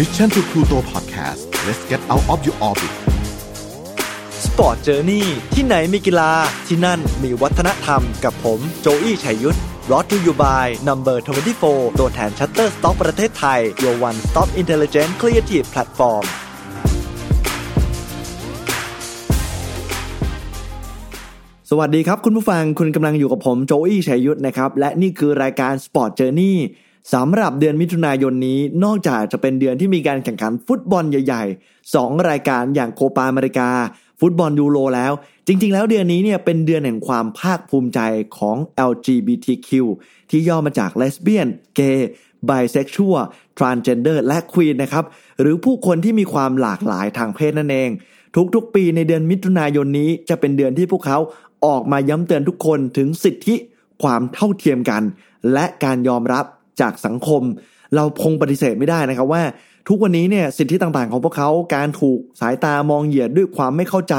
Mission to Pluto Podcast let's get out of your orbit Sport Journey ที่ไหนมีกีฬาที่นั่นมีวัฒนธรรมกับผมโจอี้ชัยยุทธ brought to you by Number 24 ตัวแทน Shutterstock ประเทศไทย your one stop intelligent creative platform สวัสดีครับคุณผู้ฟังคุณกำลังอยู่กับผมโจอี้ชัยยุทธนะครับ และนี่คือรายการ Sport Journey สำหรับเดือนมิถุนายนนี้นอกจากจะเป็นเดือนที่มีการแข่งขันฟุตบอลใหญ่ๆ 2 รายการอย่างโคปาอเมริกา ฟุตบอลยูโรแล้ว จริงๆ แล้วเดือนนี้เนี่ยเป็นเดือนแห่งความภาคภูมิใจของ LGBTQ ที่ย่อมาจากเลสเบี้ยน เกย์ bisexual transgender และ queer นะครับ หรือผู้คนที่มีความหลากหลายทางเพศนั่นเอง ทุกๆ ปีในเดือนมิถุนายนนี้จะเป็นเดือนที่พวกเขาออกมาย้ำเตือนทุกคนถึงสิทธิความเท่าเทียมกัน และการยอมรับ จากสังคม เราคงปฏิเสธไม่ได้นะครับว่า ทุกวันนี้เนี่ยสิทธิต่างๆ ของพวกเขาการถูกสายตามองเหยียดด้วยความไม่เข้าใจ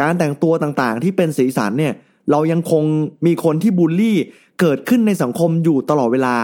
การแต่งตัวต่างๆ ที่เป็นสีสันเนี่ยเรายังคงมีคนที่บูลลี่เกิดขึ้นในสังคมอยู่ตลอดเวลา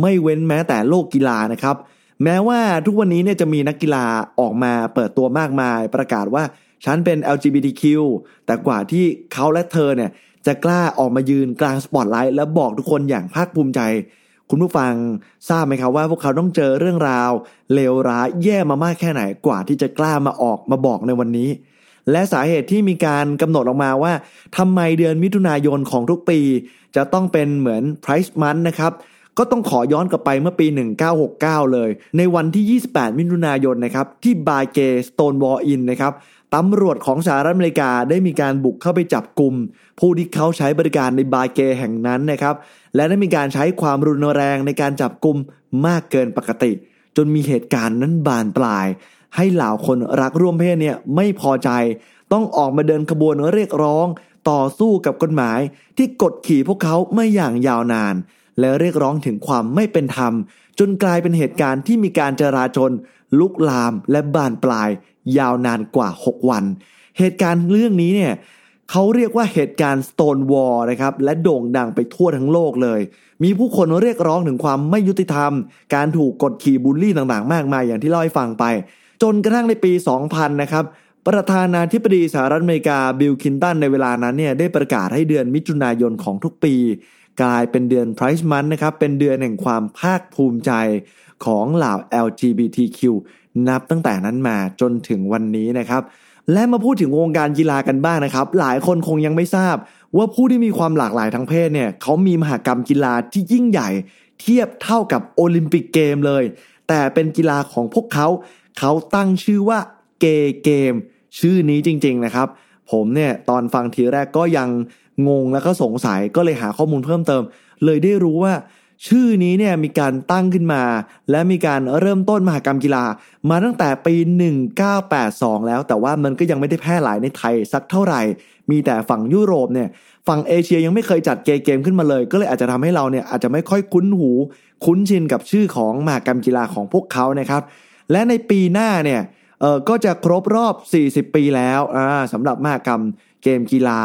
ไม่เว้นแม้แต่โลกกีฬานะครับ แม้ว่าทุกวันนี้เนี่ยจะมีนักกีฬาออกมาเปิดตัวมากมาย ประกาศว่าฉันเป็น LGBTQ แต่กว่าที่เขาและเธอเนี่ยจะกล้าออกมายืนกลางสปอตไลท์และบอกทุกคนอย่างภาคภูมิใจ คุณผู้ฟังทราบไหมครับว่าพวกเขาต้องเจอเรื่องราวเลวร้ายแย่มามากแค่ไหนกว่าที่จะกล้ามาออกมาบอกในวันนี้ และสาเหตุที่มีการกำหนดออกมาว่าทำไมเดือนมิถุนายนของทุกปี จะต้องเป็นเหมือน Price Month นะครับก็ต้องขอย้อนกลับไปเมื่อปี 1969 เลย ในวันที่ 28 มิถุนายนนะครับที่บาเกสโตนวอลอินนะครับ ตำรวจของสหรัฐอเมริกาได้มีการบุกเข้าไปจับกลุ่ม ผู้ที่เขาใช้บริการในบาเกแห่งนั้นนะครับ และได้มีการใช้ความรุนแรงในการจับกลุ่มมากเกินปกติ จนมีเหตุการณ์นั้นบานปลาย ให้เหล่าคนรักร่วมเพศเนี่ยไม่พอใจ ต้องออกมาเดินขบวนเรียกร้อง ต่อสู้กับกฎหมายที่กดขี่พวกเขาไม่อย่างยาวนาน และเรียกร้องถึงความไม่เป็นธรรม จนกลายเป็นเหตุการณ์ที่มีการจราจนลุกลามและบานปลายยาวนานกว่า 6 วัน เหตุการณ์เรื่องนี้เนี่ยเขาเรียกว่าเหตุการณ์ Stone Wall นะครับและโด่งดังไปทั่วทั้งโลกเลย มีผู้คนเรียกร้องถึงความไม่ยุติธรรม การถูกกดขี่บูลลี่ต่างๆ มากมายอย่างที่เล่าให้ฟังไป จนกระทั่งในปี 2000 นะครับประธานาธิบดีสหรัฐอเมริกาบิลคินตันในเวลานั้นเนี่ยได้ประกาศให้เดือนมิถุนายนของทุกปี กลายเป็นเดือน Price Month นะครับเป็นเดือนแห่งความภาคภูมิใจของเหล่า LGBTQ นับตั้งแต่นั้นมาจนถึงวันนี้นะครับ และมาพูดถึงวงการกีฬากันบ้างนะครับ หลายคนคงยังไม่ทราบ ว่าผู้ที่มีความหลากหลายทางเพศเนี่ยเขามีมหากรรมกีฬาที่ยิ่งใหญ่ เทียบเท่ากับโอลิมปิกเกมเลย แต่เป็นกีฬาของพวกเขา เขาตั้งชื่อว่าเกเกม ชื่อนี้จริง ๆนะครับ ผมเนี่ยตอนฟังทีแรกก็ยังงงแล้วก็สงสัยก็เลยหาข้อมูลเพิ่มเติม เลยได้รู้ว่า ชื่อนี้เนี่ยมีการตั้งขึ้นมา และมีการเริ่มต้นมหากรรมกีฬา มาตั้งแต่ปี 1982 แล้ว แต่ว่ามันก็ยังไม่ได้แพร่หลายในไทยสักเท่าไหร่ มีแต่ฝั่งยุโรปเนี่ยฝั่งเอเชียยังไม่เคยจัดเกมเกมขึ้นมาเลย ก็เลยอาจจะทำให้เราเนี่ยอาจจะไม่ค่อยคุ้นหู คุ้นชินกับชื่อของมหากรรมกีฬาของพวกเขานะครับ และในปีหน้าเนี่ยเออก็จะครบรอบ 40 ปีแล้วอ่าสำหรับมหากรรมเกมกีฬา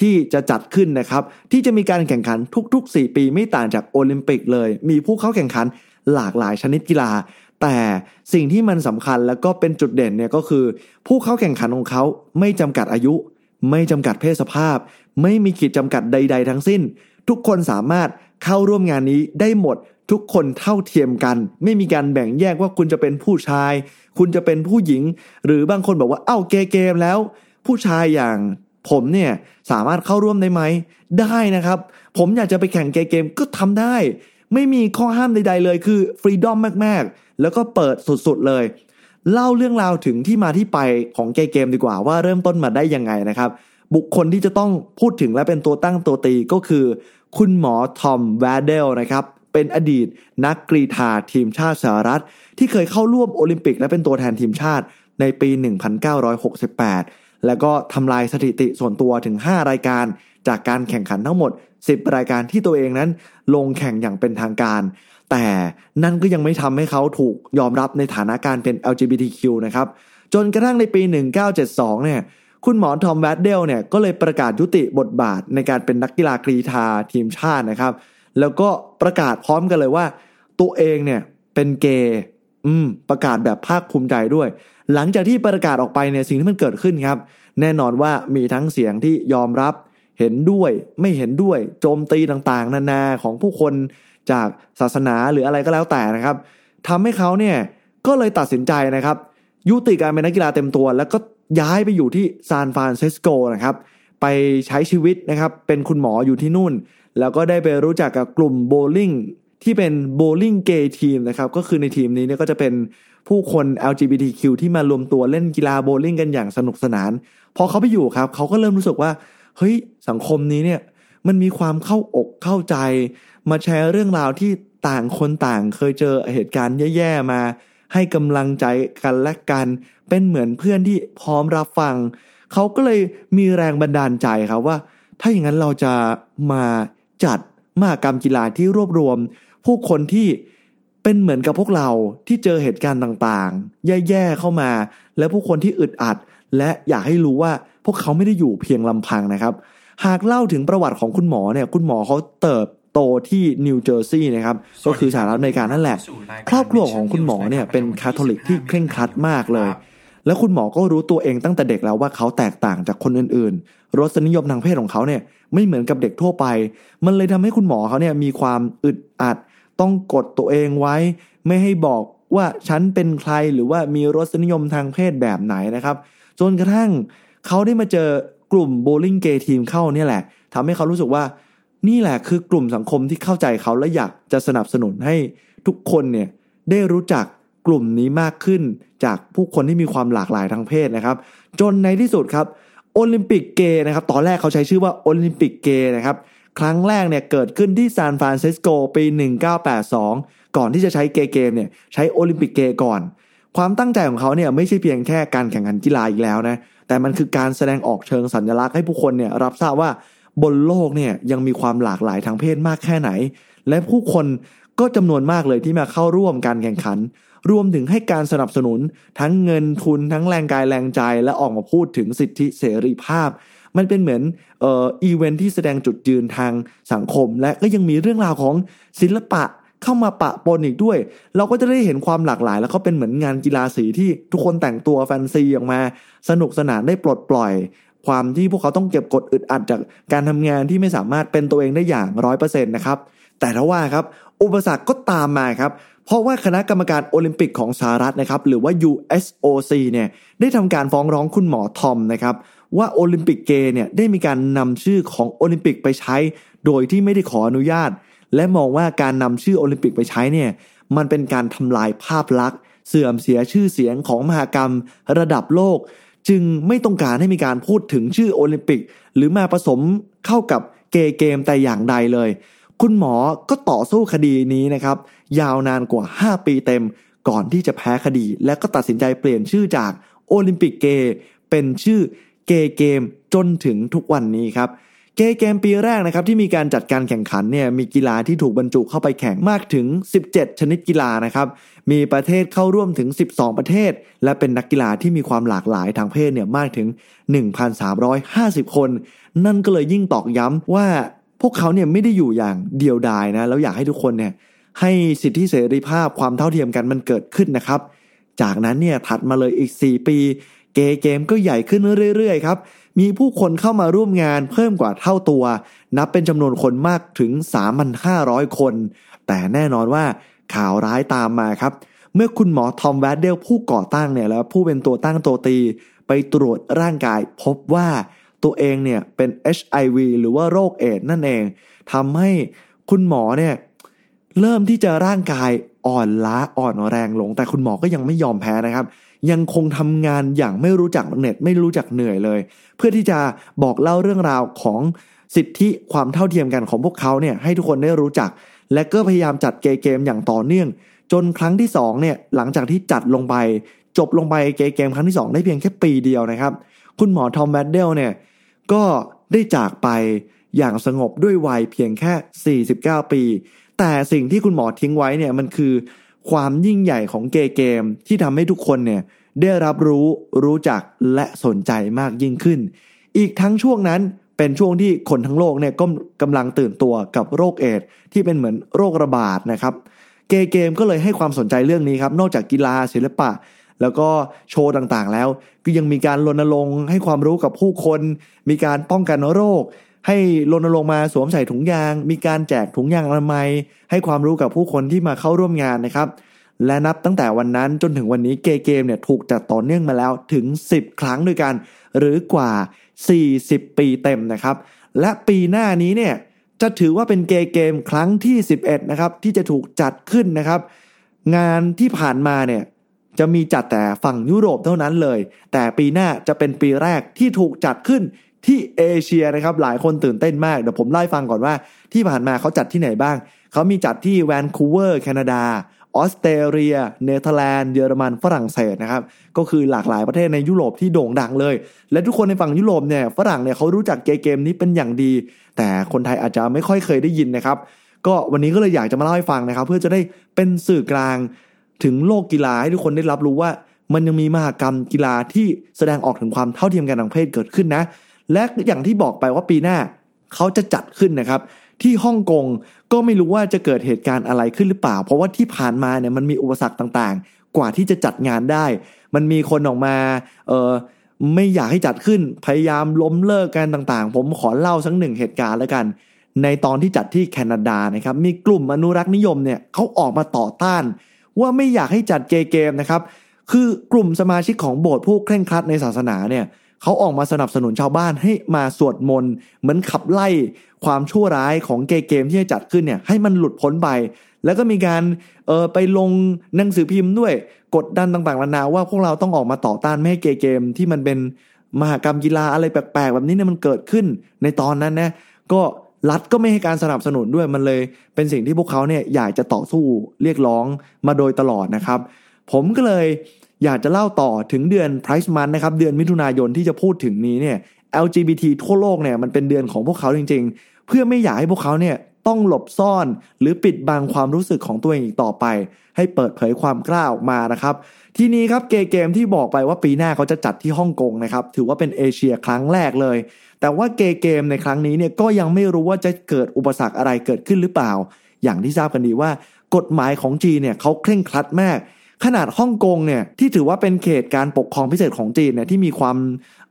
ที่จะจัดขึ้นนะครับ ที่จะมีการแข่งขันทุกๆ 4 ปีไม่ต่างจากโอลิมปิกเลย มีผู้เข้าแข่งขันหลากหลายชนิดกีฬา แต่สิ่งที่มันสำคัญแล้วก็เป็นจุดเด่นเนี่ยก็คือ ผู้เข้าแข่งขันของเขาไม่จำกัดอายุ ไม่จำกัดเพศสภาพ ไม่มีขีดจำกัดใด ๆ ทั้งสิ้น ทุกคนสามารถเข้าร่วมงานนี้ได้หมดทุกคนเท่าเทียมกัน ไม่มีการแบ่งแยกว่าคุณจะเป็นผู้ชาย คุณจะเป็นผู้หญิง หรือบางคนบอกว่าเอ้าเกเกมแล้ว ผู้ชายอย่าง ผมเนี่ยสามารถเข้าร่วมได้ไหม ได้นะครับ ผมอยากจะไปแข่งเกมก็ทำได้ ไม่มีข้อห้ามใด ๆ เลยคือฟรีดอมมากๆ แล้วก็เปิดสุดๆเลยเล่าเรื่องราวถึงที่มาที่ไปของเกมดีกว่าว่าเริ่มต้นมาได้ยังไงนะครับ บุคคลที่จะต้องพูดถึงและเป็นตัวตั้งตัวตีก็คือ คุณหมอทอมแวดเดลนะครับ เป็นอดีตนักกรีฑาทีมชาติสหรัฐ ที่เคยเข้าร่วมโอลิมปิกและเป็นตัวแทนทีมชาติในปี 1968 แล้วก็ทำลายสถิติส่วนตัวถึง 5 รายการ จากการแข่งขันทั้งหมด 10 รายการที่ตัวเองนั้น ลงแข่งอย่างเป็นทางการ แต่นั่นก็ยังไม่ทำให้เขาถูกยอมรับในฐานะการเป็น LGBTQ นะครับจนกระทั่งในปี 1972 เนี่ยคุณหมอทอมแวดเดลเนี่ยก็เลยประกาศยุติบทบาทในการเป็นนักกีฬากรีฑาทีมชาตินะครับ แล้วก็ประกาศพร้อมกันเลยว่า ตัวเองเนี่ยเป็นเกย์อืมประกาศแบบภาคภูมิใจด้วย หลังจากที่ประกาศออกไปเนี่ยสิ่งที่มันเกิดขึ้นครับ แน่นอนว่ามีทั้งเสียงที่ยอมรับเห็นด้วยไม่เห็นด้วยโจมตีต่างๆ นานาของผู้คนจากศาสนาหรืออะไรก็แล้วแต่นะครับทำให้เขาเนี่ยก็เลยตัดสินใจนะครับ ยุติการเป็นนักกีฬาเต็มตัว แล้วก็ย้ายไปอยู่ที่ซานฟรานซิสโกนะครับ ไปใช้ชีวิตนะครับ เป็นคุณหมออยู่ที่นู่น แล้วก็ได้ไปรู้จักกับกลุ่มโบลิ่งที่เป็นโบลิ่งเกย์ทีมนะครับ ก็คือในทีมนี้เนี่ยก็จะเป็น ผู้คน LGBTQ ที่มารวมตัวเล่นกีฬาโบลิ่งกันอย่างสนุกสนาน พอเขาไปอยู่ครับเขาก็เริ่มรู้สึกว่าเฮ้ยสังคมนี้เนี่ยมันมีความเข้าอกเข้าใจ มาแชร์เรื่องราวที่ต่างคนต่างเคยเจอเหตุการณ์แย่ๆมา ให้กำลังใจกันและกันเป็นเหมือนเพื่อนที่พร้อมรับฟัง เขาก็เลยมีแรงบันดาลใจครับว่า ถ้าอย่างนั้นเราจะมาจัดมหากรรมกีฬาที่รวบรวม ผู้คนที่ เป็นเหมือนกับพวกเราที่เจอเหตุการณ์ต่างๆ แย่ๆเข้ามา และผู้คนที่อึดอัด และอยากให้รู้ว่าพวกเขาไม่ได้อยู่เพียงลำพังนะครับ หากเล่าถึงประวัติของคุณหมอเนี่ย คุณหมอเขาเติบโตที่นิวเจอร์ซีย์นะครับ ก็คือสหรัฐอเมริกานั่นแหละ ครอบครัวของคุณหมอเนี่ยเป็นคาทอลิกที่เคร่งครัดมากเลย แล้วคุณหมอก็รู้ตัวเองตั้งแต่เด็กแล้วว่าเขาแตกต่างจากคนอื่นๆ รสนิยมทางเพศของเขาเนี่ยไม่เหมือนกับเด็กทั่วไป มันเลยทำให้คุณหมอเขาเนี่ยมีความอึดอัด ต้องกดตัวเองไว้ ไม่ให้บอกว่าฉันเป็นใครหรือว่ามีรสนิยมทางเพศแบบไหนนะครับ จนกระทั่งเขาได้มาเจอกลุ่มโบว์ลิ่งเกย์ทีมเข้าเนี่ยแหละทำให้เขารู้สึกว่านี่แหละคือกลุ่มสังคมที่เข้าใจเขาและอยากจะสนับสนุนให้ทุกคนเนี่ยได้รู้จักกลุ่มนี้มากขึ้นจากผู้คนที่มีความหลากหลายทางเพศนะครับ จนในที่สุดครับโอลิมปิกเกย์นะครับ ตอนแรกเขาใช้ชื่อว่าโอลิมปิกเกย์นะครับ ครั้งแรกเนี่ยเกิดขึ้นที่ซานฟรานซิสโกปี 1982 ก่อนที่จะใช้เกเกมเนี่ยใช้โอลิมปิกเกก่อน ความตั้งใจของเขาเนี่ยไม่ใช่เพียงแค่การแข่งขันกีฬาอีกแล้วนะแต่มันคือการแสดงออกเชิงสัญลักษณ์ให้ผู้คนเนี่ยรับทราบว่าบนโลกเนี่ยยังมีความหลากหลายทางเพศมากแค่ไหน และผู้คนก็จำนวนมากเลยที่มาเข้าร่วมการแข่งขัน รวมถึงให้การสนับสนุนทั้งเงินทุนทั้งแรงกายแรงใจและออกมาพูดถึงสิทธิเสรีภาพ มันเป็นเหมือนเอ่ออีเวนท์ที่แสดงจุดยืนทางสังคม และก็ยังมีเรื่องราวของศิลปะเข้ามาปะปนอีกด้วย เราก็จะได้เห็นความหลากหลาย แล้วก็เป็นเหมือนงานกีฬาสีที่ทุกคนแต่งตัวแฟนซีออกมา สนุกสนานได้ปลดปล่อย ความที่พวกเขาต้องเก็บกดอึดอัดจากการทำงานที่ไม่สามารถเป็นตัวเองได้อย่างร้อยเปอร์เซ็นต์นะครับแต่ถ้าว่าครับอุปสรรคก็ตามมาครับเพราะว่าคณะกรรมการโอลิมปิกของสหรัฐนะครับหรือว่า USOC เนี่ยได้ทำการฟ้องร้องคุณหมอทอมนะครับ ว่าโอลิมปิกเกย์เนี่ยได้มีการนำชื่อของโอลิมปิกไปใช้ โดยที่ไม่ได้ขออนุญาต และมองว่าการนำชื่อโอลิมปิกไปใช้เนี่ยมันเป็นการทำลายภาพลักษณ์ เสื่อมเสียชื่อเสียงของมหากรรม ระดับโลก จึงไม่ต้องการให้มีการพูดถึงชื่อโอลิมปิก หรือมาผสมเข้ากับ Gay Games แต่อย่างใดเลย คุณหมอก็ต่อสู้คดีนี้นะครับ ยาวนานกว่า 5 ปีเต็ม ก่อนที่จะแพ้คดี และก็ตัดสินใจเปลี่ยนชื่อจากโอลิมปิกเกย์เป็นชื่อ เกเกมจนถึงทุกวันนี้ครับเกมเกมปีแรกนะครับที่มีการจัดการแข่งขันเนี่ยมีกีฬาที่ถูกบรรจุเข้าไปแข่งมากถึง 17 ชนิดกีฬานะครับมีประเทศเข้าร่วมถึง 12 ประเทศ และเป็นนักกีฬาที่มีความหลากหลายทางเพศเนี่ยมากถึง 1,350 คน นั่นก็เลยยิ่งตอกย้ำว่าพวกเขาเนี่ยไม่ได้อยู่อย่างเดียวดายนะแล้วอยากให้ทุกคนเนี่ยให้สิทธิเสรีภาพความเท่าเทียมกันมันเกิดขึ้นนะครับ จากนั้นเนี่ยถัดมาเลยอีก 4 ปี เกมเกมก็ใหญ่ขึ้นเรื่อยๆครับ มีผู้คนเข้ามาร่วมงานเพิ่มกว่าเท่าตัว นับเป็นจำนวนคนมากถึง 3,500 คน แต่แน่นอนว่าข่าวร้ายตามมาครับ เมื่อคุณหมอทอมแวดเดลผู้ก่อตั้งเนี่ยแล้วผู้เป็นตัวตั้งตัวตี ไปตรวจร่างกายพบว่าตัวเองเนี่ยเป็น HIV หรือว่าโรคเอดนั่นเองทำให้คุณหมอเนี่ยเริ่มที่จะร่างกายอ่อนล้าอ่อนแรงลง แต่คุณหมอก็ยังไม่ยอมแพ้นะครับ ยังคงทำงานอย่างไม่รู้จักเหน็ดไม่รู้จักเหนื่อยเลย เพื่อที่จะบอกเล่าเรื่องราวของสิทธิความเท่าเทียมกันของพวกเขาเนี่ยให้ทุกคนได้รู้จัก และก็พยายามจัดเกมอย่างต่อเนื่อง จนครั้งที่2เนี่ยหลังจากที่จัดลงไป จบลงไปเกมเกมครั้งที่ 2 ได้เพียงแค่ปีเดียวนะครับ คุณหมอทอมแบดเดลเนี่ยก็ได้จากไปอย่างสงบด้วยวัยเพียงแค่ 49 ปี แต่สิ่งที่คุณหมอทิ้งไว้เนี่ยมันคือ ความยิ่งใหญ่ของเกมเกมที่ทำให้ทุกคนเนี่ยได้รับรู้รู้จักและสนใจมากยิ่งขึ้น อีกทั้งช่วงนั้นเป็นช่วงที่คนทั้งโลกเนี่ยก็กำลังตื่นตัวกับโรคเอดที่เป็นเหมือนโรคระบาดนะครับ เกเกมก็เลยให้ความสนใจเรื่องนี้ครับ นอกจากกีฬาศิลปะ แล้วก็โชว์ต่างๆแล้ว ก็ยังมีการรณรงค์ให้ความรู้กับผู้คน มีการป้องกันโรค ให้รณรงค์มาสวมใส่ถุงยาง มีการแจกถุงยางอนามัย ให้ความรู้กับผู้คนที่มาเข้าร่วมงานนะครับ และนับตั้งแต่วันนั้นจนถึงวันนี้เกเกมเนี่ยถูกจัดต่อเนื่องมาแล้วถึง 10 ครั้งด้วยกัน หรือกว่า 40 ปีเต็มนะครับ และปีหน้านี้เนี่ยจะถือว่าเป็นเกเกมครั้งที่ 11นะครับที่จะถูกจัดขึ้นนะครับ งานที่ผ่านมาเนี่ยจะมีจัดแต่ฝั่งยุโรปเท่านั้นเลย แต่ปีหน้าจะเป็นปีแรกที่ถูกจัดขึ้น ที่เอเชียนะครับหลายคนตื่นเต้นมากเดี๋ยวผมไล่ฟังก่อนว่าที่ผ่านมาเขาจัดที่ไหนบ้าง เขามีจัดที่แวนคูเวอร์แคนาดาออสเตรเลีย เนเธอร์แลนด์ เยอรมัน ฝรั่งเศสนะครับ ก็คือหลากหลายประเทศในยุโรปที่โด่งดังเลย และทุกคนในฝั่งยุโรปเนี่ย ฝรั่งเนี่ยเขารู้จักเกมเกมนี้เป็นอย่างดี แต่คนไทยอาจจะไม่ค่อยเคยได้ยินนะครับ ก็วันนี้ก็เลยอยากจะมาเล่าให้ฟังนะครับ เพื่อจะได้เป็นสื่อกลางถึงโลกกีฬาให้ทุกคนได้รับรู้ว่า มันยังมีมหากรรมกีฬาที่แสดงออกถึงความเท่าเทียมกันทางเพศเกิดขึ้นนะ และอย่างที่บอกไปว่าปีหน้าเขาจะจัดขึ้นนะครับ ที่ฮ่องกงก็ไม่รู้ว่าจะเกิดเหตุการณ์อะไรขึ้นหรือเปล่า เพราะว่าที่ผ่านมาเนี่ยมันมีอุปสรรคต่างๆ กว่าที่จะจัดงานได้ มันมีคนออกมาเออไม่อยากให้จัดขึ้นพยายามล้มเลิกกันต่างๆ ผมขอเล่าสักหนึ่งเหตุการณ์แล้วกัน ในตอนที่จัดที่แคนาดานะครับมีกลุ่มอนุรักษ์นิยมเนี่ยเขาออกมาต่อต้าน ว่าไม่อยากให้จัดเกเกมนะครับคือกลุ่มสมาชิกของโบสถ์ผู้เคร่งครัดในศาสนาเนี่ยเเขาออกมาสนับสนุนชาวบ้านให้มาสวดมนต์เหมือนขับไล่ความชั่วร้ายของเกเกมที่จะจัดขึ้นเนี่ยให้มันหลุดพ้นไป แล้วก็มีการเออไปลงหนังสือพิมพ์ด้วยกดดันต่างๆนานาว่าพวกเราต้องออกมาต่อต้านไม่ให้เกเกมที่มันเป็นมหากรรมกีฬาอะไรแปลกๆ แบบนี้เนี่ยมันเกิดขึ้นในตอนนั้นนะก็รัฐก็ไม่ให้การสนับสนุนด้วยมันเลย เป็นสิ่งที่พวกเขาเนี่ยอยากจะต่อสู้เรียกร้องมาโดยตลอดนะครับ ผมก็เลย อยากจะเล่าต่อถึงเดือน Price Month นะครับเดือนมิถุนายนที่จะพูดถึงนี้เนี่ย LGBT ทั่วโลกเนี่ยมันเป็นเดือนของพวกเขาจริง ๆ เพื่อไม่อยากให้พวกเขาเนี่ยต้องหลบซ่อน หรือปิดบังความรู้สึกของตัวเองอีกต่อไป ให้เปิดเผยความกล้าออกมานะครับ ทีนี้ครับเกมเกมที่บอกไปว่าปีหน้าเขาจะจัดที่ฮ่องกงนะครับถือว่าเป็นเอเชียครั้งแรกเลย แต่ว่าเกมเกมในครั้งนี้เนี่ยก็ยังไม่รู้ว่าจะเกิดอุปสรรคอะไรเกิดขึ้นหรือเปล่า อย่างที่ทราบกันดีว่ากฎหมายของจีนเนี่ยเขาเคร่งครัดมาก ขนาดฮ่องกงเนี่ยที่ถือว่าเป็นเขตการปกครองพิเศษของจีนเนี่ยที่มีความ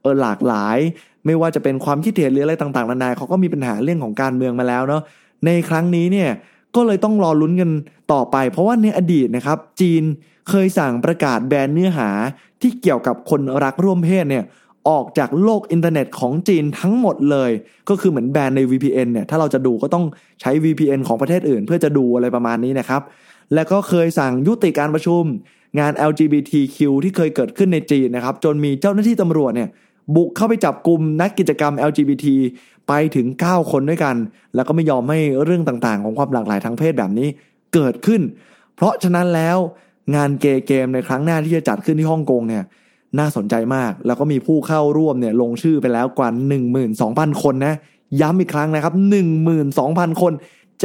เออหลากหลาย ไม่ว่าจะเป็นความคิดเห็นหรืออะไรต่างๆนานาเขาก็มีปัญหาเรื่องของการเมืองมาแล้วเนาะในครั้งนี้เนี่ยก็เลยต้องรอลุ้นกันต่อไป เพราะว่าในอดีตนะครับจีนเคยสั่งประกาศแบนเนื้อหาที่เกี่ยวกับคนรักร่วมเพศเนี่ยออกจากโลกอินเทอร์เน็ตของจีนทั้งหมดเลย ก็คือเหมือนแบนใน VPN เนี่ยถ้าเราจะดูก็ต้องใช้ VPN ของประเทศอื่น เพื่อจะดูอะไรประมาณนี้นะครับ และก็เคยสั่งยุติการประชุม งาน LGBTQ ที่เคยเกิดขึ้นในจีนนะครับ จนมีเจ้าหน้าที่ตำรวจเนี่ยบุกเข้าไปจับกลุ่มนักกิจกรรม LGBT ไปถึง 9 คนด้วยกัน แล้วก็ไม่ยอมให้เรื่องต่างๆ ของความหลากหลายทางเพศแบบนี้เกิดขึ้น เพราะฉะนั้นแล้วงานเกย์เกมในครั้งหน้าที่จะจัดขึ้นที่ฮ่องกงเนี่ยน่าสนใจมาก แล้วก็มีผู้เข้าร่วมเนี่ยลงชื่อไปแล้วกว่า 12,000 คนนะ ย้ำอีกครั้งนะครับ 12,000 คน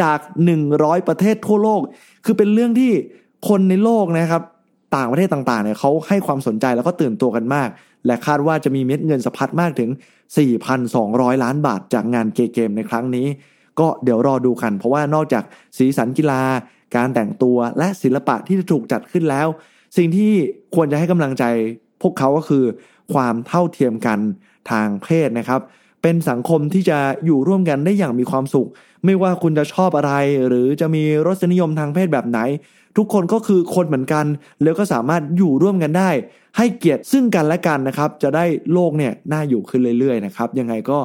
จาก 100 ประเทศทั่วโลก คือเป็นเรื่องที่คนในโลกนะครับ ต่างประเทศต่างๆเนี่ยเขาให้ความสนใจแล้วก็ตื่นตัวกันมาก และคาดว่าจะมีเม็ดเงินสะพัดมากถึง 4,200 ล้านบาทจากงานเกมในครั้งนี้ ก็เดี๋ยวรอดูกัน เพราะว่านอกจากสีสันกีฬา การแต่งตัวและศิลปะที่จะถูกจัดขึ้นแล้ว สิ่งที่ควรจะให้กำลังใจพวกเขาก็คือ ความเท่าเทียมกันทางเพศนะครับ เป็นสังคมที่จะอยู่ร่วมกันได้อย่างมีความสุข ไม่ว่าคุณจะชอบอะไร หรือจะมีรสนิยมทางเพศแบบไหน ทุกคนก็คือคนเหมือนกัน แล้วก็สามารถอยู่ร่วมกันได้ ให้เกียรติซึ่งกันและกันนะครับ จะได้โลกเนี่ยน่าอยู่ขึ้นเรื่อยๆนะครับยังไงก็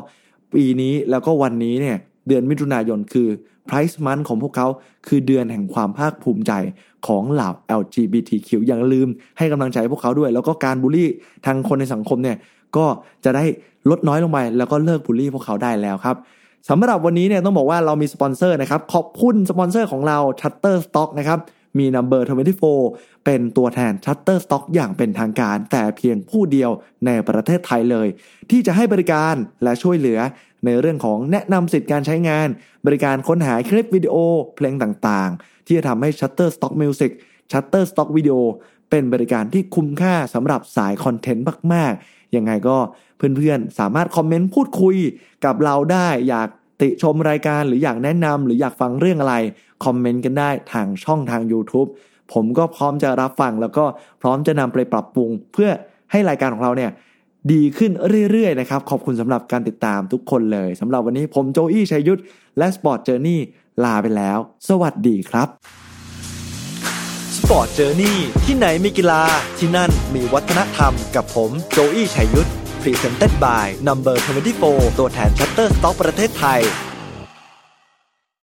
ปีนี้แล้วก็วันนี้เนี่ยเดือนมิถุนายนคือ Price Month ของพวกเขาคือเดือนแห่งความภาคภูมิใจของเหล่า LGBTQ อย่าลืมให้กำลังใจพวกเขาด้วย แล้วก็การบูลลี่ทางคนในสังคมเนี่ยก็จะได้ลดน้อยลงไปแล้วก็เลิกบูลลี่พวกเขาได้แล้วครับ สำหรับวันนี้เนี่ยต้องบอกว่าเรามีสปอนเซอร์นะครับ ขอบคุณสปอนเซอร์ของเรา Shutterstock นะครับ มี Number 24 เป็นตัวแทน Shutterstock อย่างเป็นทางการ แต่เพียงผู้เดียวในประเทศไทยเลย ที่จะให้บริการและช่วยเหลือในเรื่องของแนะนำสิทธิการใช้งาน บริการค้นหาคลิปวิดีโอเพลงต่างๆ ที่จะทำให้ Shutterstock Music Shutterstock Video เป็นบริการที่คุ้มค่าสำหรับสายคอนเทนต์มากๆยังไงก็ เพื่อนๆ สามารถคอมเมนต์พูดคุยกับเราได้ อยากติชมรายการหรืออยากแนะนำหรืออยากฟังเรื่องอะไร คอมเมนต์กันได้ทางช่องทาง YouTube ผมก็พร้อมจะรับฟังแล้วก็พร้อมจะนำไปปรับปรุง เพื่อให้รายการของเราเนี่ยดีขึ้นเรื่อยๆนะครับ ขอบคุณสำหรับการติดตามทุกคนเลยสำหรับวันนี้ผมโจอี้ชัยยุทธและ Sport Journey ลาไปแล้ว สวัสดีครับ Sport Journey ที่ไหนมีกีฬาที่นั่นมีวัฒนธรรมกับผมโจอี้ชัยยุทธ Presented by Number 24 ตัวแทน Shutter Stock ประเทศไทย